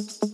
you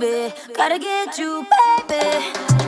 baby. Gotta get you, baby.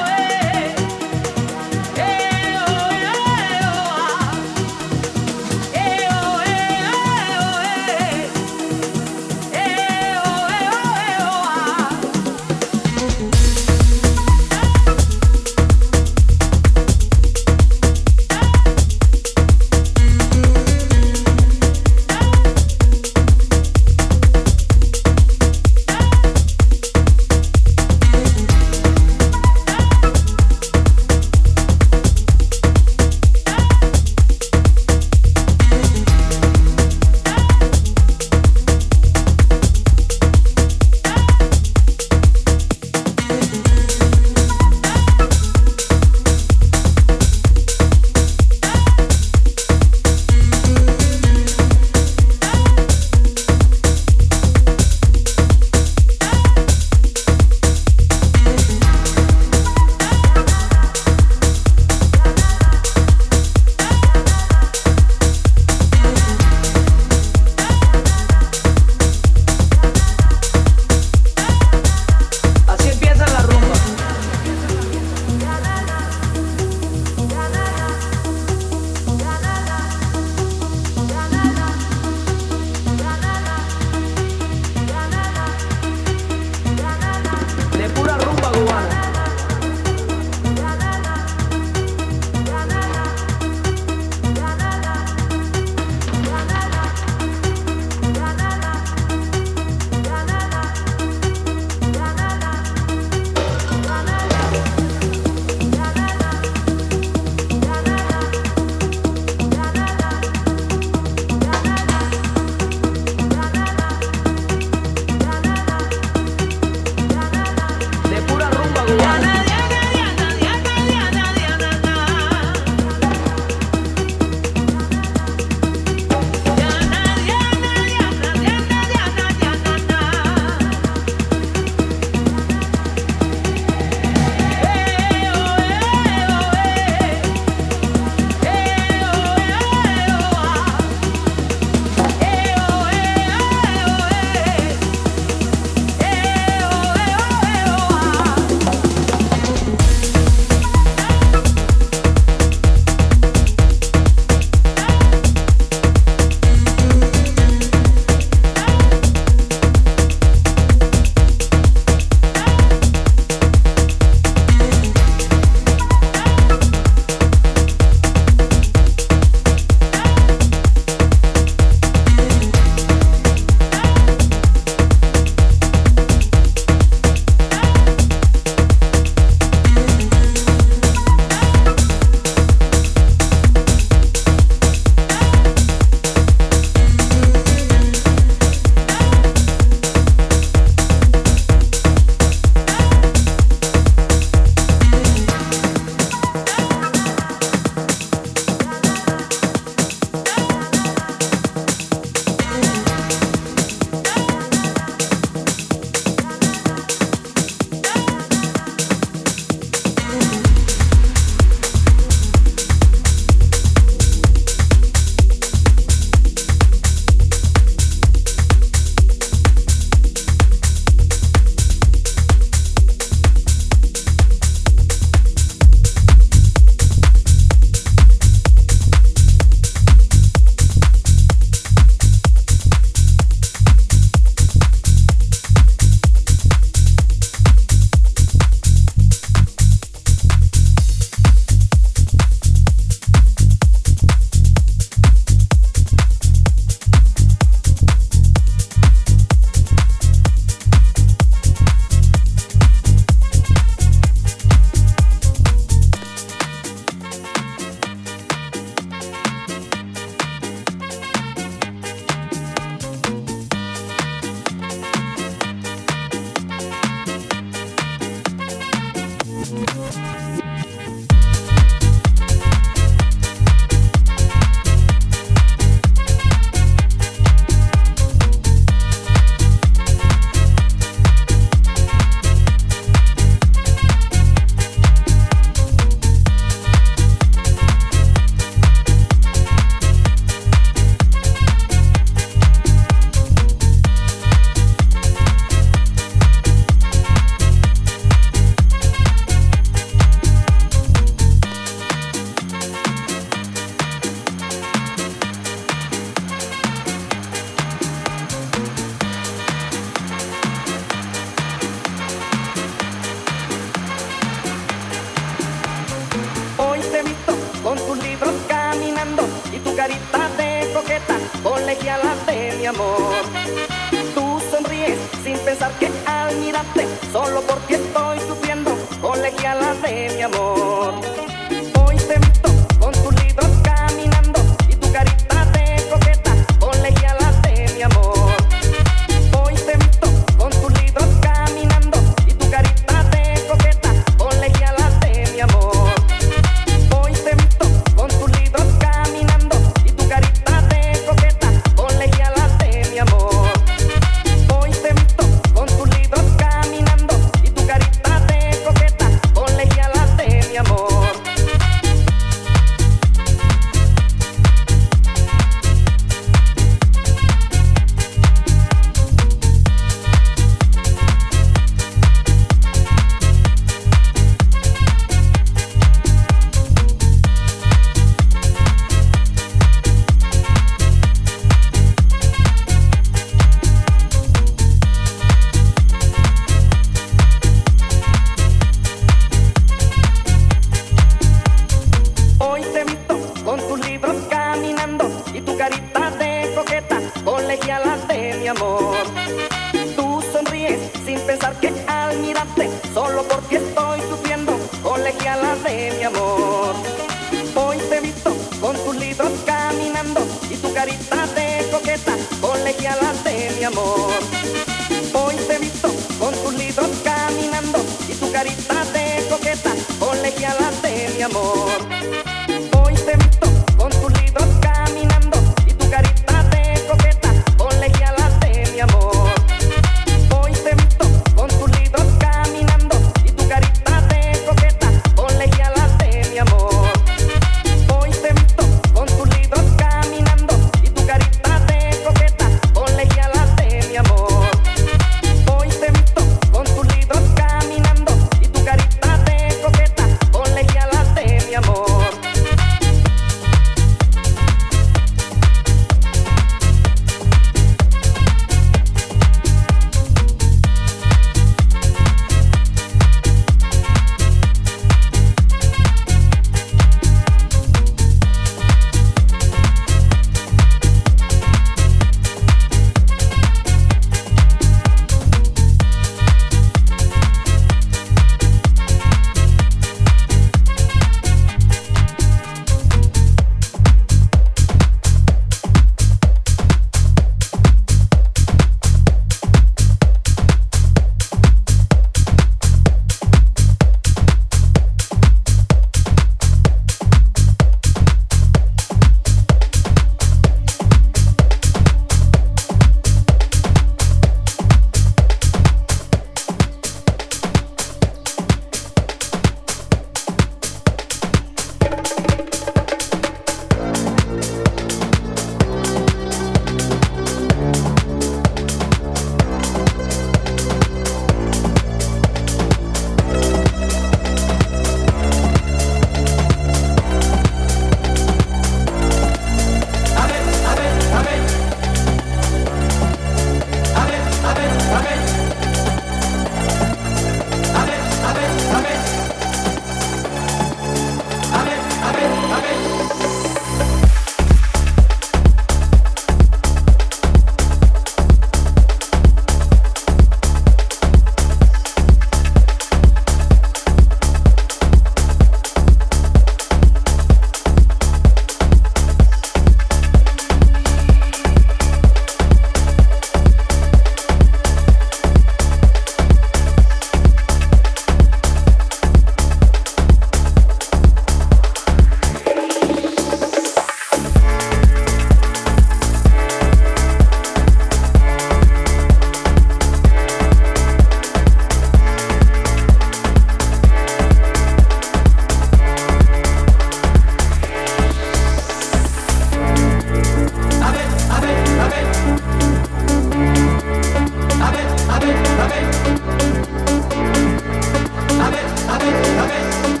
Okay, okay.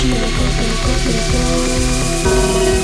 Let's go, go, go, go.